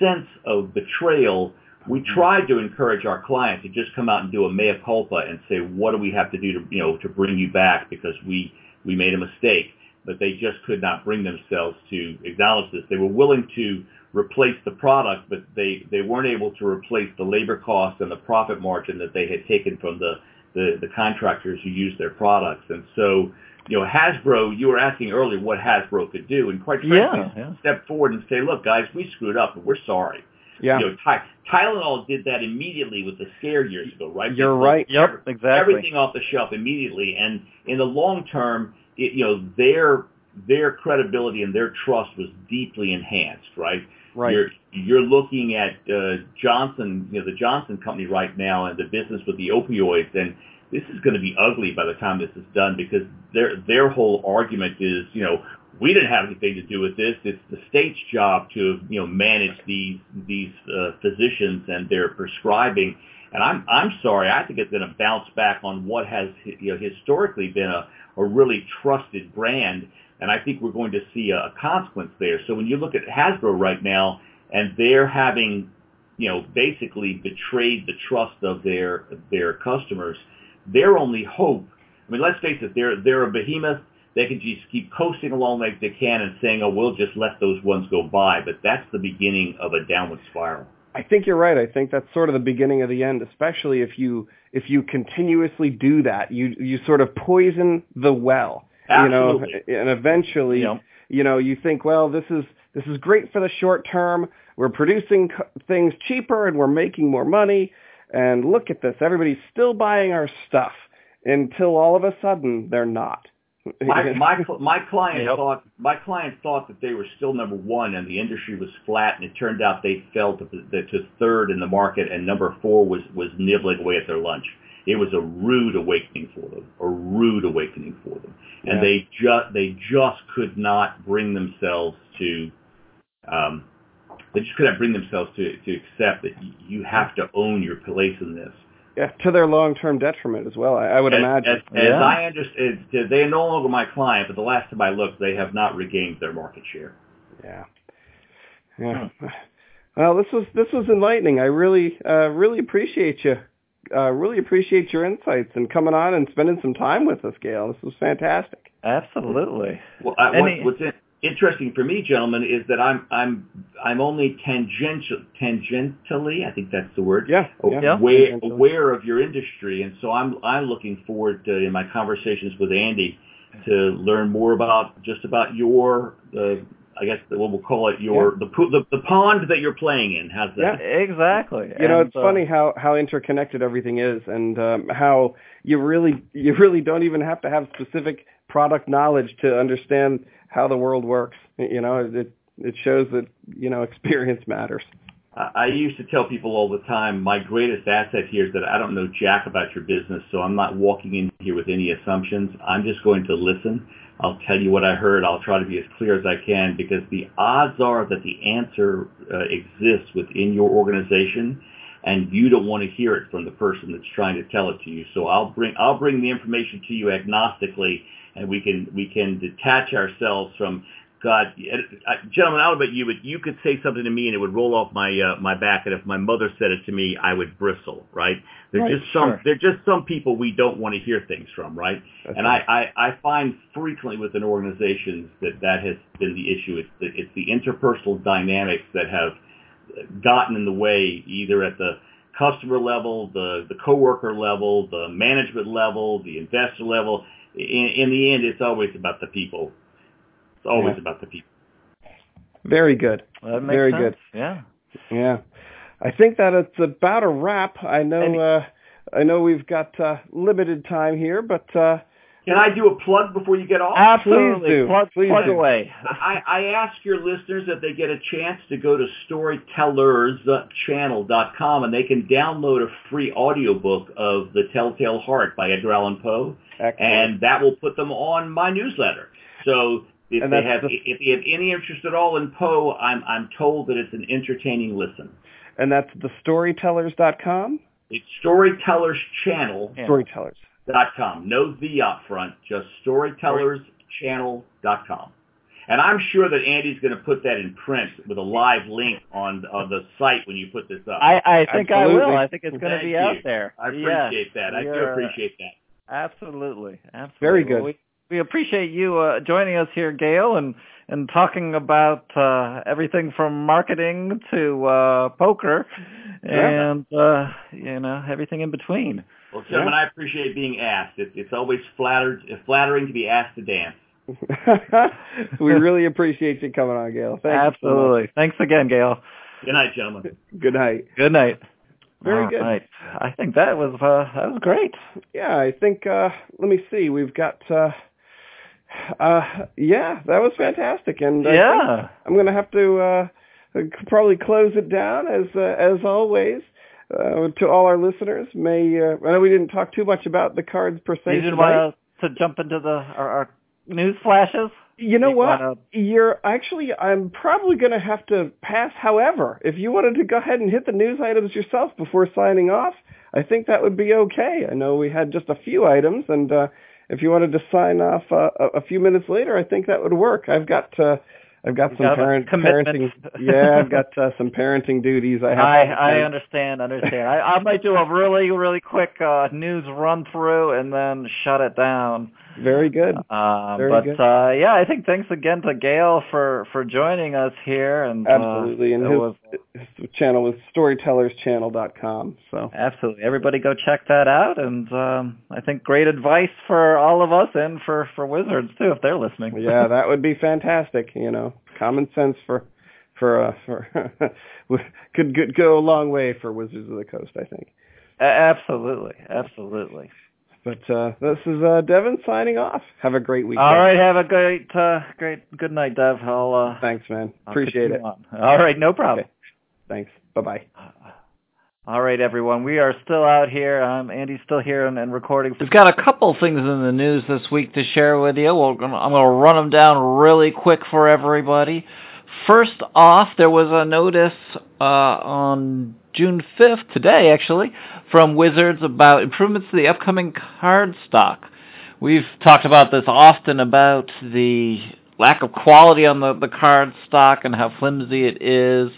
sense of betrayal, we mm-hmm. tried to encourage our clients to just come out and do a mea culpa and say, what do we have to do to you know to bring you back because we we made a mistake but they just could not bring themselves to acknowledge this. They were willing to replace the product, but they, they weren't able to replace the labor cost and the profit margin that they had taken from the, the, the contractors who used their products. And so, you know, Hasbro, you were asking earlier what Hasbro could do, and quite frankly, yeah, yeah. step forward and say, look, guys, we screwed up, and we're sorry. Yeah. You know, Ty- Tylenol did that immediately with the scare years ago, right? You're right. Yep, exactly. Everything off the shelf immediately, and in the long term, it, you know, their their credibility and their trust was deeply enhanced, right? Right. You're you're looking at uh, Johnson, you know, the Johnson company right now, and the business with the opioids, and this is going to be ugly by the time this is done because their their whole argument is, you know, we didn't have anything to do with this. It's the state's job to, you know, manage these these uh, physicians and their prescribing. And I'm I'm sorry, I think it's going to bounce back on what has you know historically been a a really trusted brand and I think we're going to see a, consequence there. So when you look at Hasbro right now, and they're having, you know, basically betrayed the trust of their their customers, their only hope. I mean, let's face it, they're they're a behemoth. They can just keep coasting along like they can and saying, "Oh, we'll just let those ones go by." But that's the beginning of a downward spiral. I think you're right. I think that's sort of the beginning of the end, especially if you if you continuously do that. You you sort of poison the well. Absolutely. You know, and eventually, you know, you think, well, this is this is great for the short term. We're producing things cheaper and we're making more money. And look at this, everybody's still buying our stuff until all of a sudden they're not. my my my client yep. thought my client thought that they were still number one and the industry was flat, and it turned out they fell to, to third in the market, and number four was was nibbling away at their lunch. It was a rude awakening for them, a rude awakening for them, and they just they just could not bring themselves to, um, they just could not bring themselves to to accept that you have to own your place in this. Yeah, to their long-term detriment as well. I, I would as, imagine. As, as. I understand, they are no longer my client, but the last time I looked, they have not regained their market share. Yeah. Yeah. Well, this was this was enlightening. I really uh, really appreciate you. Uh, really appreciate your insights and coming on and spending some time with us, Gail. This was fantastic. Absolutely. Well, I, Any, what's interesting for me, gentlemen, is that I'm I'm I'm only tangential, tangentially, I think that's the word. Yeah. yeah. Aware, aware of your industry, and so I'm I'm looking forward to in my conversations with Andy to learn more about just about your uh, I guess what we'll call it your yeah. the, the the pond that you're playing in. has that? Yeah, exactly. You and, know, it's uh, funny how how interconnected everything is, and um, how you really you really don't even have to have specific product knowledge to understand how the world works. You know, it it shows that you know experience matters. I used to tell people all the time, my greatest asset here is that I don't know jack about your business, so I'm not walking in here with any assumptions. I'm just going to listen. I'll tell you what I heard. I'll try to be as clear as I can because the odds are that the answer uh, exists within your organization and you don't want to hear it from the person that's trying to tell it to you. So I'll bring I'll bring the information to you agnostically and we can we can detach ourselves from God, gentlemen, I don't know about you, but you could say something to me and it would roll off my uh, my back, and if my mother said it to me, I would bristle. Right? There's right, just some sure. there's just some people we don't want to hear things from, right? That's and right. I, I I find frequently within organizations that that has been the issue. It's the it's the interpersonal dynamics that have gotten in the way, either at the customer level, the the coworker level, the management level, the investor level. In, in the end, it's always about the people it's always yeah. about the people. Very good. Well, Very sense. good. Yeah. Yeah. I think that it's about a wrap. I know uh I know we've got uh limited time here, but uh can I do a plug before you get off? Absolutely. Please do. Plug, Please plug do. away. I, I ask your listeners if they get a chance to go to storytellerschannel.com and they can download a free audiobook of The Telltale Heart by Edgar Allan Poe. Excellent. And that will put them on my newsletter. So if and they have, the, if they have any interest at all in Poe, I'm I'm told that it's an entertaining listen. And that's the storytellers.com. It's Storytellers Channel. Yeah. Storytellers. Dot com. No the up front. Just storytellerschannel.com. And I'm sure that Andy's going to put that in print with a live link on, on the site when you put this up. I, I think Absolutely. I will. I think it's going to be out there. I appreciate yes. that. I do appreciate that. Absolutely. Absolutely. Very good. Well, we, we appreciate you uh, joining us here, Gail, and and talking about uh, everything from marketing to uh, poker, and uh, you know everything in between. Well, gentlemen, yeah. I appreciate being asked. It, it's always flattered, flattering to be asked to dance. we really appreciate you coming on, Gail. Thanks Absolutely. So Thanks again, Gail. Good night, gentlemen. Good night. Good night. Very All good. Right. I think that was uh, that was great. Yeah, I think. Uh, let me see. We've got. Uh, uh, yeah, that was fantastic, and yeah, I'm going to have to uh, probably close it down as uh, as always. Uh, to all our listeners, may uh, I know we didn't talk too much about the cards per se. You didn't want to jump into the our, our news flashes. You know what? Wanna... You're actually, I'm probably going to have to pass. However, if you wanted to go ahead and hit the news items yourself before signing off, I think that would be okay. I know we had just a few items, and uh, if you wanted to sign off uh, a, a few minutes later, I think that would work. I've got uh, I've got some parent parenting. yeah, I've got uh, some parenting duties. I have. I I understand. Understand. I I might do a really really quick uh, news run through and then shut it down. Very good. Uh, Very but good. Uh, yeah, I think thanks again to Gail for for joining us here. And uh, absolutely, and his, was, his channel is storytellerschannel.com. So absolutely, everybody go check that out. And um, I think great advice for all of us and for for wizards too, if they're listening. yeah, that would be fantastic. You know, common sense for for uh, for could could go a long way for Wizards of the Coast. I think. Absolutely, absolutely. But uh, this is uh, Devin signing off. Have a great weekend. All right, have a great, uh, great, good night, Dev. I'll. Uh, Thanks, man. Appreciate it. On. All right, no problem. Okay. Thanks. Bye bye. All right, everyone. We are still out here. Um, Andy's still here and, and recording. We've got a couple things in the news this week to share with you. We're gonna, I'm going to run them down really quick for everybody. First off, there was a notice uh, on June 5th, today actually, from Wizards about improvements to the upcoming card stock. We've talked about this often about the lack of quality on the, the card stock and how flimsy it is.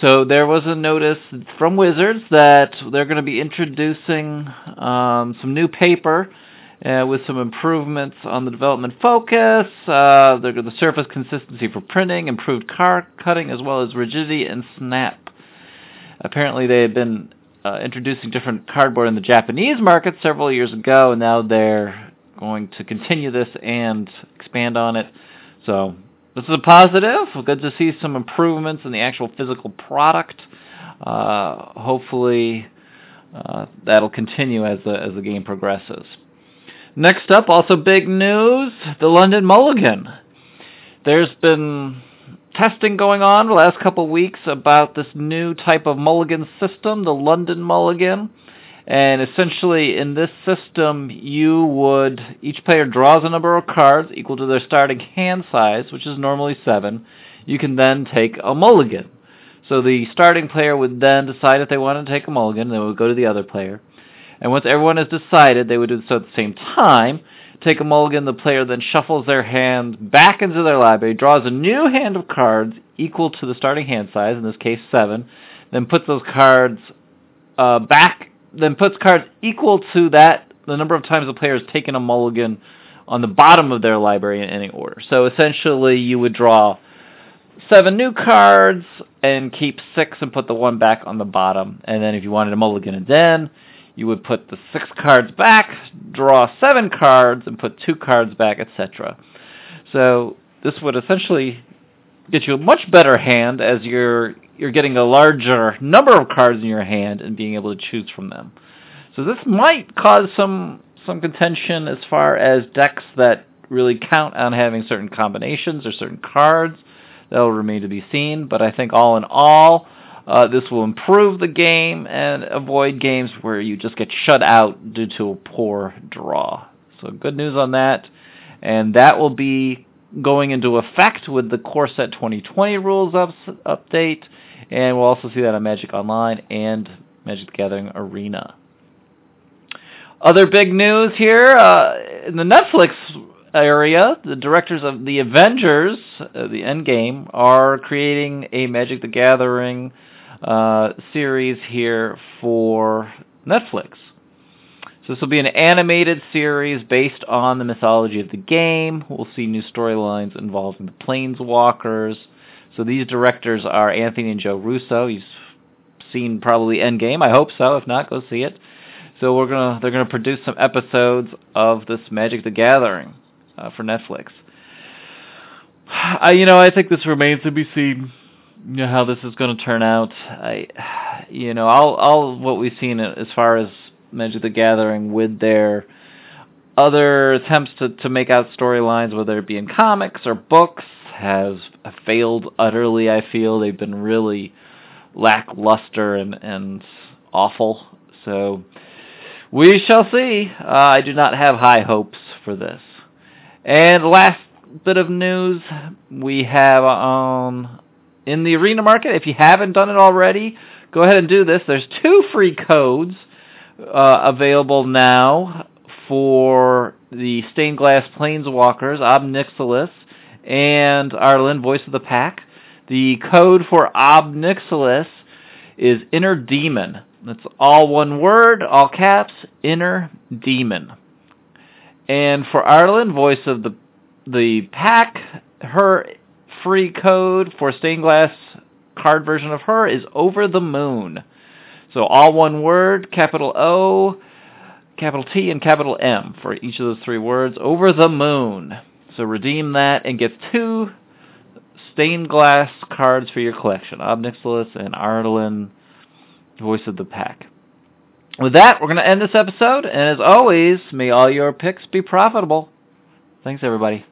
So there was a notice from Wizards that they're going to be introducing um, some new paper uh, with some improvements on the development focus, uh, the, the surface consistency for printing, improved card cutting, as well as rigidity and snap. Apparently, they had been uh, introducing different cardboard in the Japanese market several years ago, and now they're going to continue this and expand on it. So this is a positive. Good to see some improvements in the actual physical product. Uh, hopefully, uh, that'll continue as the as the game progresses. Next up, also big news: the London Mulligan. There's been testing going on the last couple of weeks about this new type of mulligan system, the London Mulligan. And essentially, in this system, you would each player draws a number of cards equal to their starting hand size, which is normally seven. You can then take a mulligan. So the starting player would then decide if they wanted to take a mulligan, and they would go to the other player. And once everyone has decided, they would do so at the same time. Take a mulligan, the player then shuffles their hand back into their library, draws a new hand of cards equal to the starting hand size, in this case seven, then puts those cards uh, back then puts cards equal to that the number of times the player has taken a mulligan on the bottom of their library in any order. So essentially, you would draw seven new cards and keep six and put the one back on the bottom. And then if you wanted a mulligan again, you would put the six cards back, draw seven cards, and put two cards back, etc. So this would essentially get you a much better hand as you're you're getting a larger number of cards in your hand and being able to choose from them. So this might cause some some contention as far as decks that really count on having certain combinations or certain cards. That'll remain to be seen, but I think all in all, uh, this will improve the game and avoid games where you just get shut out due to a poor draw. So good news on that. And that will be going into effect with the Core Set 2020 rules up- update and we'll also see that on Magic Online and Magic the Gathering Arena. Other big news here uh, in the Netflix area, the directors of the Avengers, uh, the Endgame, are creating a Magic the Gathering uh, series here for Netflix. So this will be an animated series based on the mythology of the game. We'll see new storylines involving the Planeswalkers, so these directors are Anthony and Joe Russo. You've seen probably Endgame. I hope so. If not, go see it. So we're gonna they're gonna produce some episodes of this Magic the Gathering uh, for Netflix. I you know I think this remains to be seen. You know how this is going to turn out. I you know all all what we've seen as far as Magic the Gathering with their other attempts to to make out storylines, whether it be in comics or books, has failed utterly. I feel they've been really lackluster and and awful. So we shall see. Uh, I do not have high hopes for this. And last bit of news we have on in the arena market. If you haven't done it already, go ahead and do this. There's two free codes uh, available now for the stained glass planeswalkers, Ob Nixilis and Arlinn, voice of the pack. The code for Ob Nixilis is Inner Demon. That's all one word, all caps, Inner Demon. And for Arlinn, voice of the the pack, her free code for stained glass card version of her is Over the Moon. So all one word, capital O, capital T, and capital M for each of those three words. Over the Moon. So redeem that and get two stained glass cards for your collection. Ob Nixilis and Arlinn, Voice of the Pack. With that, we're going to end this episode, and as always, may all your picks be profitable. Thanks, everybody.